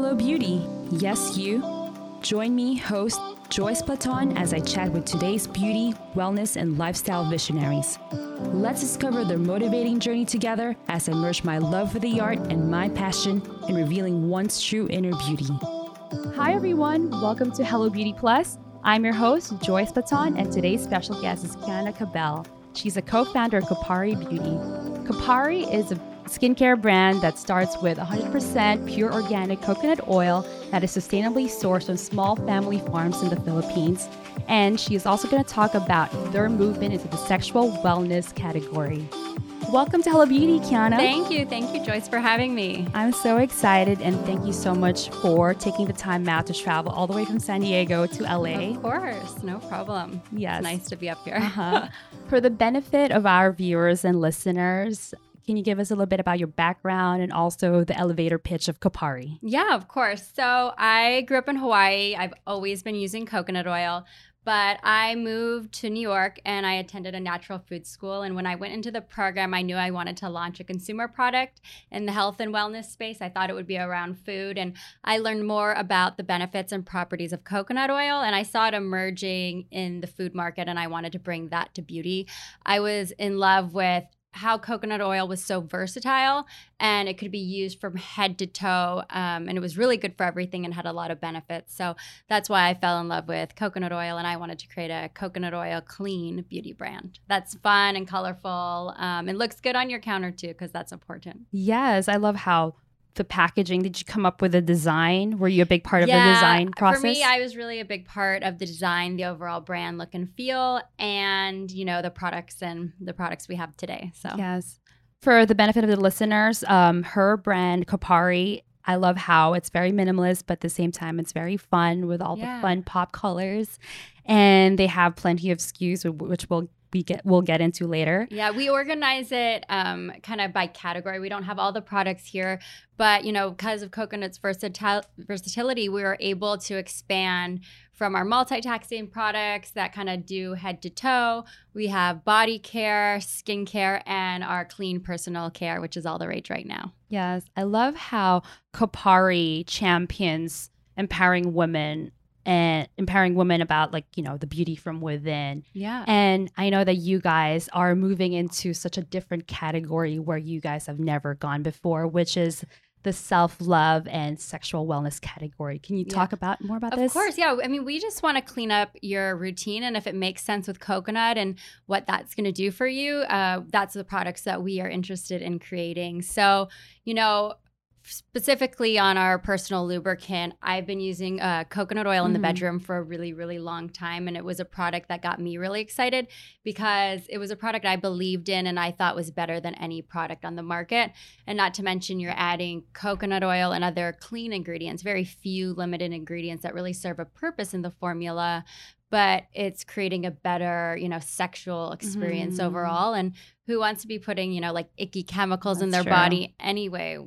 Hello Beauty. Yes, you. Join me, host Joyce Platon, as I chat with today's beauty, wellness, and lifestyle visionaries. Let's discover their motivating journey together as I merge my love for the art and my passion in revealing one's true inner beauty. Hi, everyone. Welcome to Hello Beauty Plus. I'm your host, Joyce Platon, and today's special guest is Kiana Cabell. She's a co founder of Kopari Beauty. Kopari is a skincare brand that starts with 100% pure organic coconut oil that is sustainably sourced from small family farms in the Philippines. And she is also going to talk about their movement into the sexual wellness category. Welcome to Hello Beauty, Kiana. Thank you. Thank you, Joyce, for having me. I'm so excited and thank you so much for taking the time out to travel all the way from San Diego to LA. Of course, no problem. Yes. It's nice to be up here. Uh-huh. for the benefit of our viewers and listeners, can you give us a little bit about your background and also the elevator pitch of Kopari? Yeah, of course. So I grew up in Hawaii. I've always been using coconut oil, but I moved to New York and I attended a natural food school. And when I went into the program, I knew I wanted to launch a consumer product in the health and wellness space. I thought it would be around food. And I learned more about the benefits and properties of coconut oil. And I saw it emerging in the food market and I wanted to bring that to beauty. I was in love with how coconut oil was so versatile and it could be used from head to toe. Um, and it was really good for everything and had a lot of benefits. So that's why I fell in love with coconut oil and I wanted to create a coconut oil clean beauty brand that's fun and colorful um, and looks good on your counter too, because that's important. Yes, I love how the packaging? Did you come up with a design? Were you a big part of the design process for me i was really a big part of the design the overall brand look and feel and you know the products and the products we have today so. Yes. For the benefit of the listeners um, her brand kopari I love how it's very minimalist, but at the same time, it's very fun with all yeah. the fun pop colors. And they have plenty of SKUs, which we'll we get we'll get into later. Yeah, we organize it um, kind of by category. We don't have all the products here, but you know, because of coconut's versatil- versatility, we were able to expand from our multitasking products that kind of do head to toe. We have body care, skin care, and our clean personal care, which is all the rage right now. Yes, I love how Kopari champions empowering women and empowering women about like you know the beauty from within. Yeah. And i know that you guys are moving into such a different category where you guys have never gone before which is the self-love and sexual wellness category. Can you yeah. talk about more about of this? of course yeah. I mean we just want to clean up your routine and if it makes sense with coconut and what that's going to do for you uh, that's the products that we are interested in creating. So you know specifically on our personal lubricant, I've been using uh, coconut oil in mm-hmm. the bedroom for a really, really long time. And it was a product that got me really excited because it was a product I believed in and I thought was better than any product on the market. And not to mention, you're adding coconut oil and other clean ingredients, very few limited ingredients that really serve a purpose in the formula. But it's creating a better, you know, sexual experience mm-hmm. overall. And who wants to be putting, you know, like icky chemicals That's in their true. body anyway?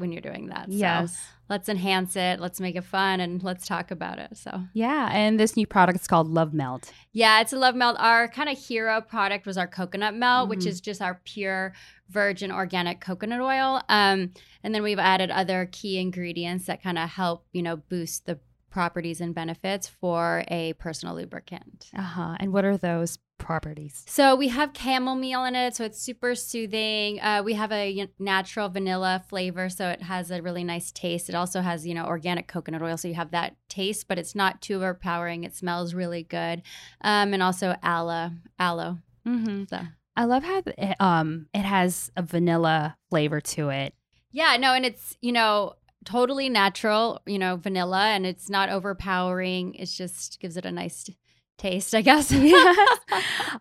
When you're doing that. Yes. So let's enhance it. Let's make it fun and let's talk about it. So yeah, and this new product is called Love Melt. Yeah, it's a Love Melt. Our kind of hero product was our coconut melt, mm-hmm. which is just our pure virgin organic coconut oil. Um, and then we've added other key ingredients that kind of help you know boost the properties and benefits for a personal lubricant. Uh huh. And what are those properties? So we have chamomile in it, so it's super soothing. Uh, we have a natural vanilla flavor, so it has a really nice taste. It also has you know organic coconut oil, so you have that taste, but it's not too overpowering. It smells really good, um, and also aloe, aloe. Mm-hmm. So. I love how it, um, it has a vanilla flavor to it. Yeah, no, and it's you know totally natural, you know, vanilla, and it's not overpowering. It just gives it a nice taste, I guess. yes.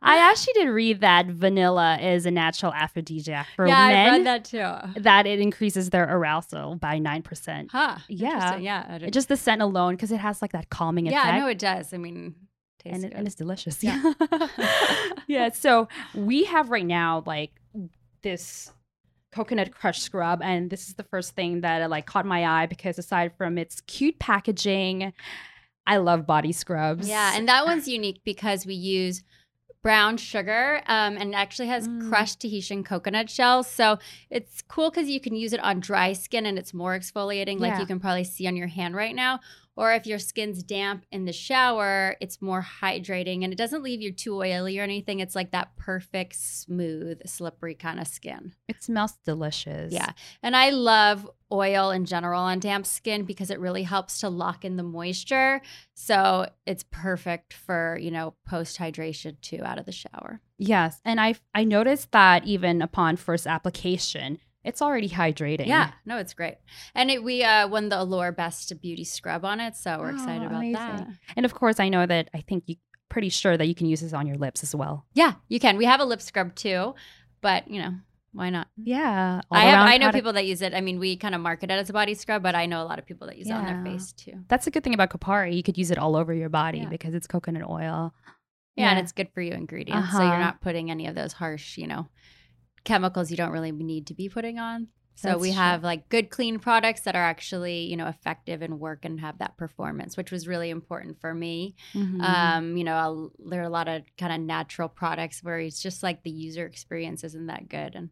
I actually did read that vanilla is a natural aphrodisiac for yeah, men. I read that too. That it increases their arousal by 9%. Huh. Yeah. Yeah. Just the scent alone, because it has like that calming yeah, effect. Yeah, I know it does. I mean, and, it, and, it's delicious. Yeah. yeah. So we have right now like this coconut crush scrub and this is the first thing that like caught my eye because aside from its cute packaging I love body scrubs. Yeah, and that one's unique because we use brown sugar um, and actually has Mm. crushed Tahitian coconut shells. So it's cool because you can use it on dry skin and it's more exfoliating, like Yeah. you can probably see on your hand right now. Or if your skin's damp in the shower, it's more hydrating and it doesn't leave you too oily or anything. It's like that perfect, smooth, slippery kind of skin. It smells delicious. Yeah. And I love oil in general on damp skin because it really helps to lock in the moisture. So it's perfect for, you know, post hydration too out of the shower. Yes, and I I noticed that even upon first application, it's already hydrating. Yeah. No, it's great. And it, we uh, won the Allure Best Beauty Scrub on it. So we're Oh, excited about that. And of course, I know that I think you pretty sure that you can use this on your lips as well. Yeah, you can. We have a lip scrub too, but, you know, why not? Yeah, I have, I know product. people that use it. I mean, we kind of market it as a body scrub, but I know a lot of people that use it on their face too. That's a good thing about Kopari. You could use it all over your body Yeah. because it's coconut oil. Yeah, and it's good for you ingredients. So Uh-huh. you're not putting any of those harsh, you know, chemicals you don't really need to be putting on. So That's we true. have like good clean products that are actually, you know, effective and work and have that performance, which was really important for me. Mhm. Um, you know, I'll, there are a lot of kind of natural products where it's just like the user experience isn't that good and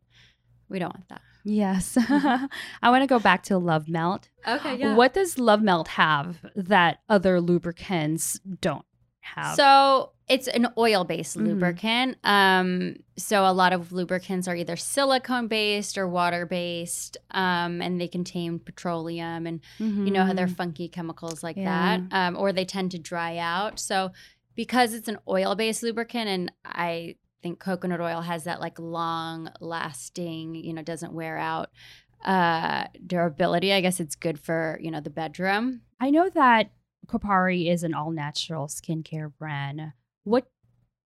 we don't want that. yes, Mm-hmm. I want to go back to Love Melt. Okay, What does Love Melt have that other lubricants don't have? So it's an oil-based Mhm. lubricant. Um, so a lot of lubricants are either silicone-based or water-based, um, and they contain petroleum and you know how they're funky chemicals like. Yeah. that, um, or they tend to dry out. So because it's an oil-based lubricant, and I think coconut oil has that like long-lasting, you know, doesn't wear out uh durability i guess it's good for you know the bedroom I know that Kopari is an all natural skincare brand. What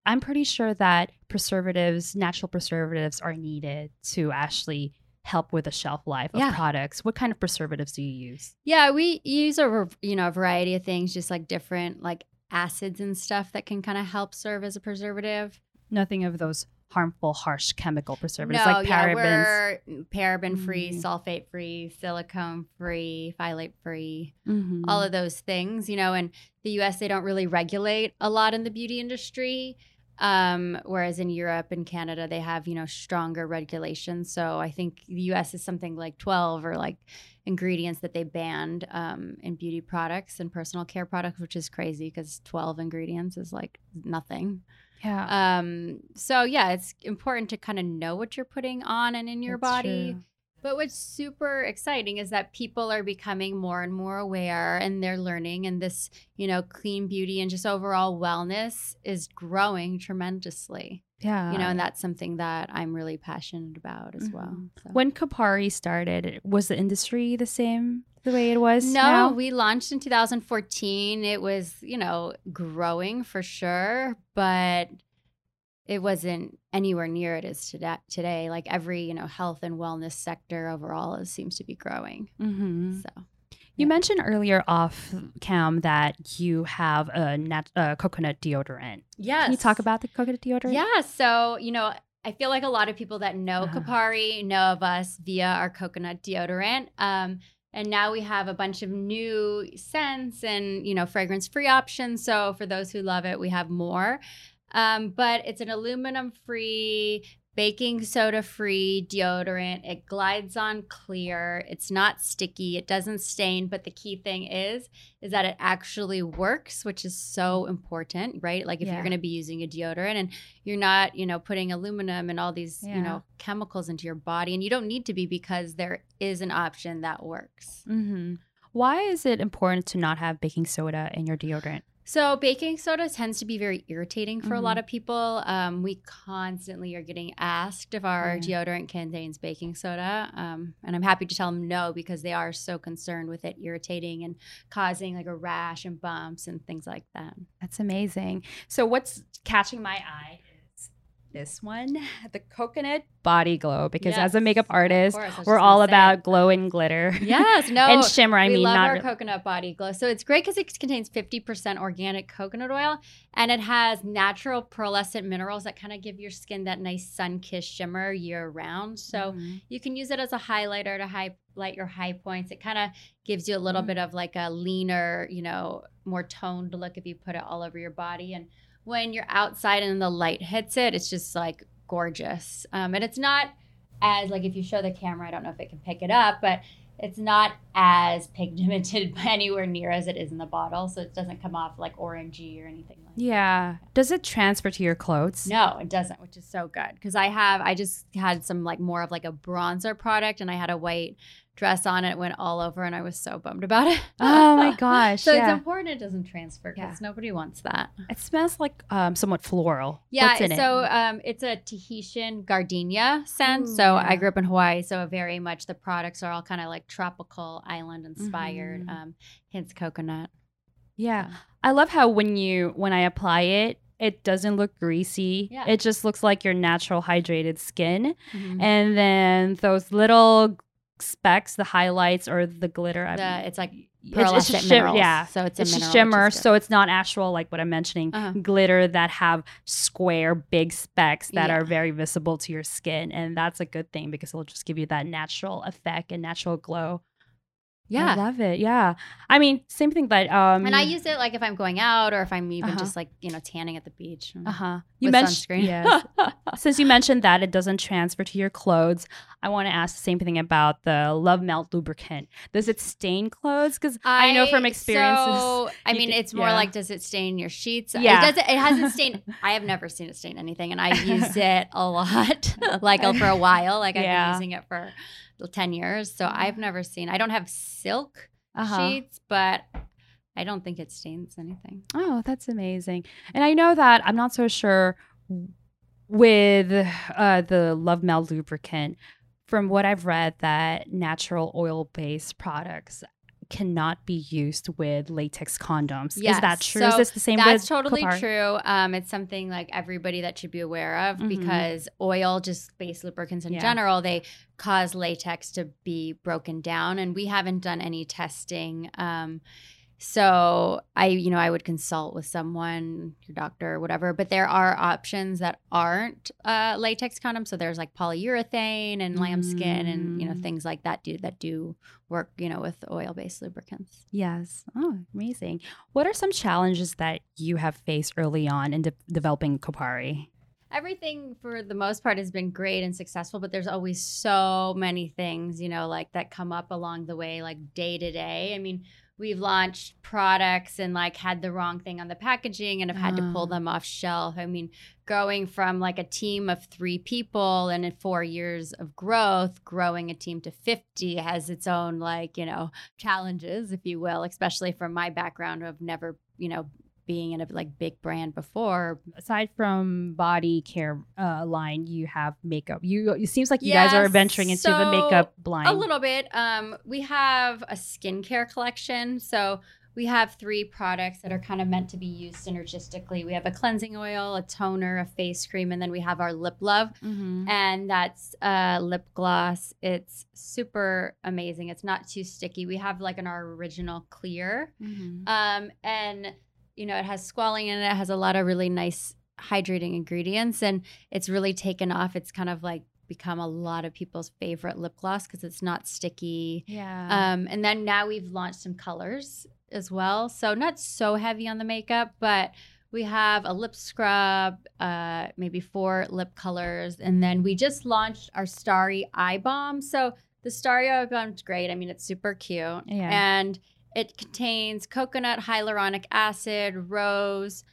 I'm pretty sure that preservatives, natural preservatives, are needed to actually help with the shelf life of Yeah. products. What kind of preservatives do you use? Yeah, we use a you know a variety of things, just like different like acids and stuff that can kind of help serve as a preservative. Nothing of those harmful, harsh chemical preservatives no, like yeah, parabens. we're paraben free, Mm. sulfate free, silicone free, phthalate free, Mhm. all of those things. You know, in the U.S. they don't really regulate a lot in the beauty industry. Um, whereas in Europe and Canada, they have, you know, stronger regulations. So I think the US is something like 12 or like ingredients that they banned um, in beauty products and personal care products, which is crazy because 12 ingredients is like nothing. yeah. Um, so yeah, it's important to kind of know what you're putting on and in your That's body. true. But what's super exciting is that people are becoming more and more aware and they're learning and this, you know, clean beauty and just overall wellness is growing tremendously. Yeah. you know, and that's something that I'm really passionate about as well. Mhm. So. when Kopari started, was the industry the same the way it was? no, now? we launched in 2014. It was, you know, growing for sure, but it wasn't anywhere near it is today. Today, like every, you know, health and wellness sector overall is, seems to be growing. Mhm. So You Yeah. mentioned earlier off cam that you have a nat- uh, coconut deodorant. yes, Can you talk about the coconut deodorant? Yeah. So, you know, I feel like a lot of people that know Uh-huh. Kopari know of us via our coconut deodorant. Um, and now we have a bunch of new scents and, you know, fragrance free options. So for those who love it, we have more. Um, but it's an aluminum free, baking soda free deodorant. It glides on clear. It's not sticky. It doesn't stain. But the key thing is, is that it actually works, which is so important, right? Like if Yeah. you're going to be using a deodorant and you're not, you know, putting aluminum and all these, Yeah. you know, chemicals into your body, and you don't need to be because there is an option that works. Mm-hmm. Why is it important to not have baking soda in your deodorant? So baking soda tends to be very irritating for a lot Mhm. of people. Um, we constantly are getting asked if our Yeah. deodorant contains baking soda, um, and I'm happy to tell them no because they are so concerned with it irritating and causing like a rash and bumps and things like that. That's amazing. So what's catching my eye this one, the coconut body glow. Because as a makeup artist, course, we're all about it. glow and glitter. Yes, no, and shimmer. I we mean, love not our re- coconut body glow. So it's great because it contains 50% organic coconut oil and it has natural pearlescent minerals that kind of give your skin that nice sun kissed shimmer year round. So Mhm. you can use it as a highlighter to highlight your high points. It kind of gives you a little Mhm. bit of like a leaner, you know, more toned look if you put it all over your body. And when you're outside and the light hits it, it's just like gorgeous. Um, and it's not as like if you show the camera, I don't know if it can pick it up, but it's not as pigmented anywhere near as it is in the bottle, so it doesn't come off like orangey or anything like Yeah. Does it transfer to your clothes? No, it doesn't, which is so good because I have I just had some like more of like a bronzer product, and I had a white dress on it went all over, and I was so bummed about it. Oh my gosh. so yeah. it's important it doesn't transfer because nobody wants that. It smells like um, somewhat floral. Yeah, so it? um, it's a Tahitian gardenia scent. Ooh, so yeah. I grew up in Hawaii, so very much the products are all kind of like tropical island inspired. Mhm. Um, hints coconut. Yeah. I love how when you when I apply it, it doesn't look greasy. Yeah. It just looks like your natural hydrated skin. Mhm. And then those little specks, the highlights or the glitter. The, it's like it's, it's just shim- yeah. so it's a It's mineral, just shimmer, so it's not actual like what I'm mentioning Uh-huh. glitter that have square big specks that Yeah. are very visible to your skin, and that's a good thing because it'll just give you that natural effect and natural glow. Yeah, I love it. Yeah, I mean, same thing, but um, And I use it like if I'm going out or if I'm even Uh-huh. just like you know tanning at the beach. Uh huh. You mentioned yes. Since you mentioned that it doesn't transfer to your clothes, I want to ask the same thing about the Love Melt lubricant. Does it stain clothes? Because I, know from experiences. So, I mean, could- it's more yeah. like, does it stain your sheets? Yeah. It doesn't. It hasn't stained. I have never seen it stain anything, and I use it a lot, like for a while. Like I've been using it for ten years, so I've never seen. I don't have silk Uh-huh. sheets, but I don't think it stains anything. Oh, that's amazing. And I know that I'm not so sure with uh, the Love Melt lubricant. From what I've read, that natural oil-based products cannot be used with latex condoms. Is that Yes. true? Is this the same That's totally true. Um, it's something like everybody that should be aware of Mhm. because oil, just base lubricants in Yeah. general, they cause latex to be broken down, and we haven't done any testing. Um, so I, you know, I would consult with someone, your doctor or whatever. But there are options that aren't uh, latex condoms. So there's like polyurethane and lambskin and you know Mm. things like that do that do work, you know, with oil-based lubricants. Yes. Oh, amazing. What are some challenges that you have faced early on in de- developing Kopari? everything for the most part has been great and successful but there's always so many things you know like that come up along the way like day to day i mean we've launched products and like had the wrong thing on the packaging and have had to pull Ah. them off shelf i mean going from like a team of three people and in four years of growth growing a team to 50 has its own like you know challenges if you will especially from my background of never you know being in a like big brand before Aside from body care uh, line, you have makeup. You it seems like you guys are venturing into the makeup line. A little bit. Um, we have a skincare collection. So we have three products that are kind of meant to be used synergistically. We have a cleansing oil, a toner, a face cream, and then we have our lip love. Mhm. And that's uh, lip gloss. It's super amazing. It's not too sticky. We have like an our original clear. Mhm. Um, and you know, it has squalene in it. It has a lot of really nice hydrating ingredients, and it's really taken off. It's kind of like become a lot of people's favorite lip gloss because it's not sticky. Yeah. Um, and then now we've launched some colors as well. So not so heavy on the makeup, but we have a lip scrub, uh, maybe four lip colors, and then we just launched our Starry Eye Balm. So the Starry Eye Balm is great. I mean, it's super cute, Yeah. and it contains coconut hyaluronic acid, rose,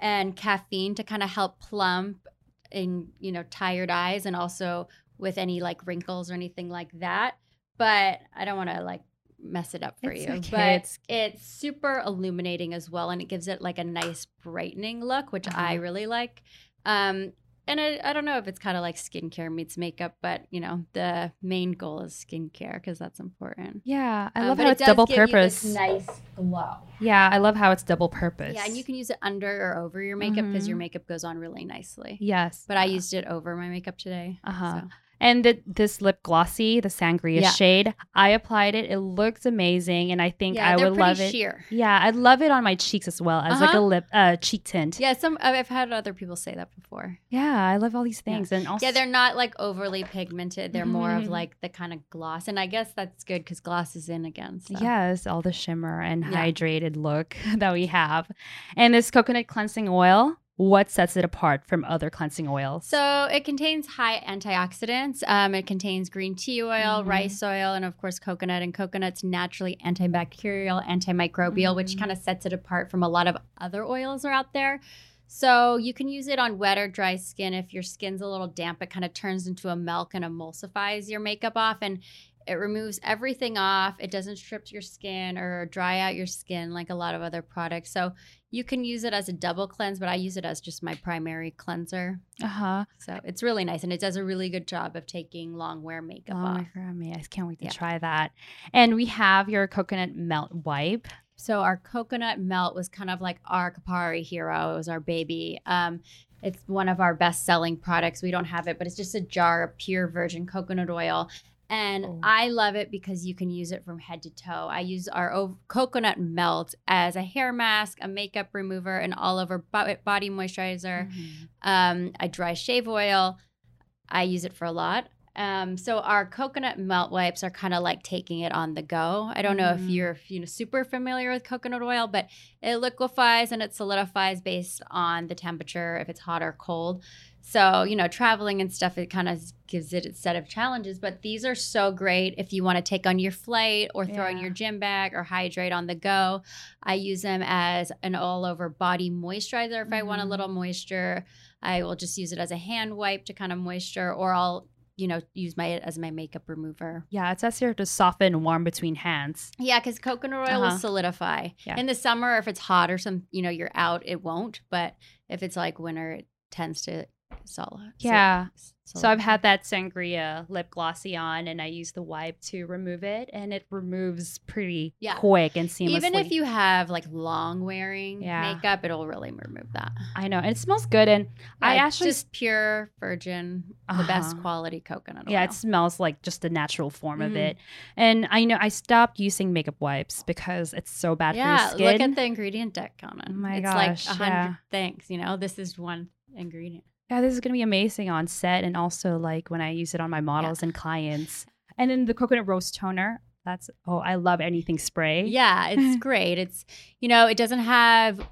and caffeine to kind of help plump in you know tired eyes, and also with any like wrinkles or anything like that. But I don't want to like mess it up for It's you. okay. But It's- it's super illuminating as well, and it gives it like a nice brightening look, which I Uh-huh. really like. Um, and I, I don't know if it's kind of like skincare meets makeup, but you know the main goal is skincare because that's important. yeah, I Um, love how it it's does double give you this purpose. nice glow. Yeah, I love how it's double purpose. Yeah, and you can use it under or over your makeup because your Mhm. makeup goes on really nicely. Yes. But I used it over my makeup today. Uh-huh. so. And the, this lip glossy, the sangria Yeah. shade, I applied it. It looks amazing, and I think Yeah, I would love it. sheer. Yeah, I'd love it on my cheeks as well as like a Uh-huh. lip uh cheek tint. Yeah, some I've had other people say that before. Yeah, I love all these Yeah. things, and also Yeah, they're not like overly pigmented. They're more of Mhm. like the kind of gloss, and I guess that's good because gloss is in again. So. yes, all the shimmer and Yeah. hydrated look that we have, and this coconut cleansing oil. What sets it apart from other cleansing oils? So it contains high antioxidants. Um, it contains green tea oil, Mhm. rice oil, and of course coconut. And coconut's naturally antibacterial, antimicrobial, which Mhm. kind of sets it apart from a lot of other oils are out there. So you can use it on wet or dry skin. If your skin's a little damp, it kind of turns into a milk and emulsifies your makeup off and it removes everything off. It doesn't strip your skin or dry out your skin like a lot of other products. So you can use it as a double cleanse, but I use it as just my primary cleanser. Uh huh. So it's really nice and it does a really good job of taking long wear makeup off. Oh my off. god, me! I can't wait to Yeah. try that. And we have your coconut melt wipe. So our coconut melt was kind of like our Kopari hero. It was our baby. Um, it's one of our best selling products. We don't have it, but it's just a jar of pure virgin coconut oil. And Oh. I love it because you can use it from head to toe. I use our o- coconut melt as a hair mask, a makeup remover, an all over bo- body moisturizer. Mm-hmm. um, a dry shave oil. I use it for a lot. Um, so our coconut melt wipes are kind of like taking it on the go. I don't know if Mm. you're you know super familiar with coconut oil, but it liquefies and it solidifies based on the temperature if it's hot or cold. So you know, traveling and stuff, it kind of gives it a set of challenges. But these are so great if you want to take on your flight or throw in your gym bag or hydrate on the go. I use them as an all over body moisturizer if I want a Mhm. little moisture. I will just use it as a hand wipe to kind of moisture, or I'll, you know, use my as my makeup remover. Yeah, it says here to soften and warm between hands. Yeah, because coconut oil will Uh-huh. solidify. Yeah. In the summer, if it's hot or some, you know, you're out, it won't. But if it's like winter, it tends to solid. Yeah. So I've had that sangria lip glossy on, and I use the wipe to remove it, and it removes pretty Yeah. quick and seamlessly. Even if you have like long wearing Yeah. makeup, it'll really remove that. I know, and it smells good, and I actually just pure virgin, the best Uh-huh. quality coconut oil. Yeah, it smells like just the natural form of Mhm. it. And I know I stopped using makeup wipes because it's so bad yeah, for your look at the ingredient deck on it. Oh my it's gosh, like a hundred yeah. things. You know, this is one ingredient. Yeah, this is gonna be amazing on set and also like when I use it on my models and clients. And then the coconut rose toner. That's oh, I love anything spray. Yeah, it's great. It's you know, it doesn't have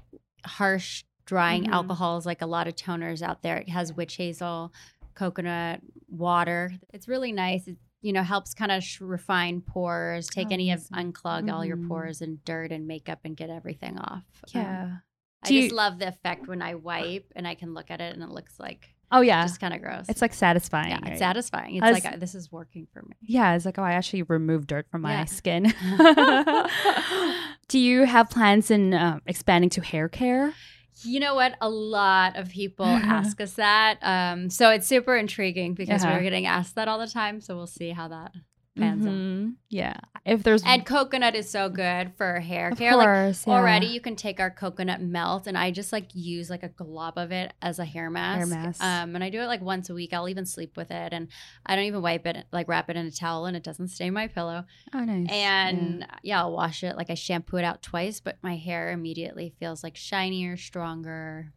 harsh drying Mhm. alcohols like a lot of toners out there. It has witch hazel, coconut water. It's really nice. It you know helps kind of sh- refine pores, take Oh, any of unclog all your Mhm. pores and dirt and makeup and get everything off. Um, Yeah. I Do just you- love the effect when I wipe and I can look at it and it looks like Oh yeah. just kind of gross. it's like satisfying. yeah, it's satisfying. It's like uh, this is working for me. Yeah, it's like oh, I actually removed dirt from my Yeah. skin. Do you have plans in uh, expanding to hair care? You know what? A lot of people ask us that. Um, so it's super intriguing because Uh-huh. we're getting asked that all the time. So we'll see how that pans. Mhm. Yeah, if there's And coconut is so good for hair of care. Like course yeah. already you can take our coconut melt and I just like use like a glob of it as a hair mask. Hair mask. Um, and I do it like once a week. I'll even sleep with it and I don't even wipe it, like wrap it in a towel and it doesn't stain my pillow. Oh, nice. And yeah. I'll wash it. Like I shampoo it out twice, but my hair immediately feels like shinier, stronger,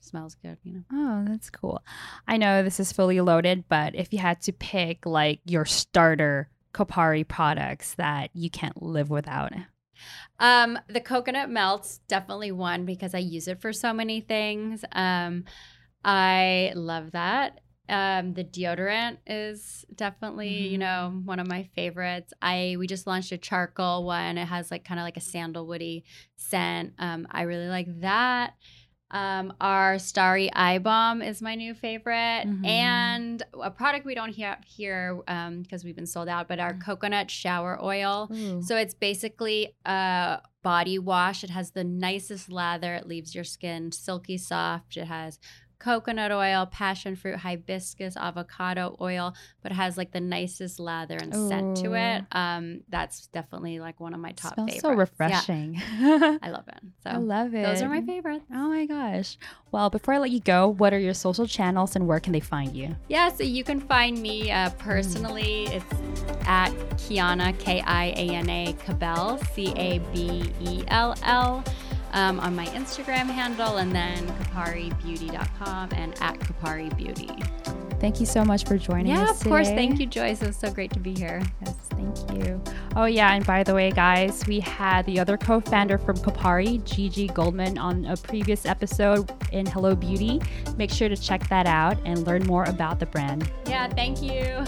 smells good, you know. Oh, that's cool. I know this is fully loaded, but if you had to pick like your starter Kopari products that you can't live without. Um, the coconut melts definitely one because I use it for so many things. Um, I love that. Um, the deodorant is definitely, you Mhm. know, one of my favorites. I we just launched a charcoal one. It has like kind of like a sandalwoody scent. Um, I really like that. Um, our Starry Eye Balm is my new favorite, Mhm. and a product we don't have here um because we've been sold out, but our Mm. coconut shower oil. Ooh. So it's basically a body wash. It has the nicest lather. It leaves your skin silky soft. It has coconut oil, passion fruit, hibiscus, avocado oil, but it has like the nicest lather and scent to it. Um, that's definitely like one of my top smells favorites. so Yeah, refreshing. I love it. So I love it. those are my favorites. Oh my gosh. Well, before I let you go, what are your social channels and where can they find you? Yeah, so you can find me uh, personally. It's at Kiana, K I A N A, Cabell, C A B E L L, um, on my Instagram handle, and then koparibeauty.com and at Kopari Beauty. Thank you so much for joining Yeah, us. of course. Thank you, Joyce. It was so great to be here. Yes, Thank you. Oh, yeah. And by the way, guys, we had the other co founder from Kopari, Gigi Goldman, on a previous episode in Hello Beauty. Make sure to check that out and learn more about the brand. Yeah, thank you.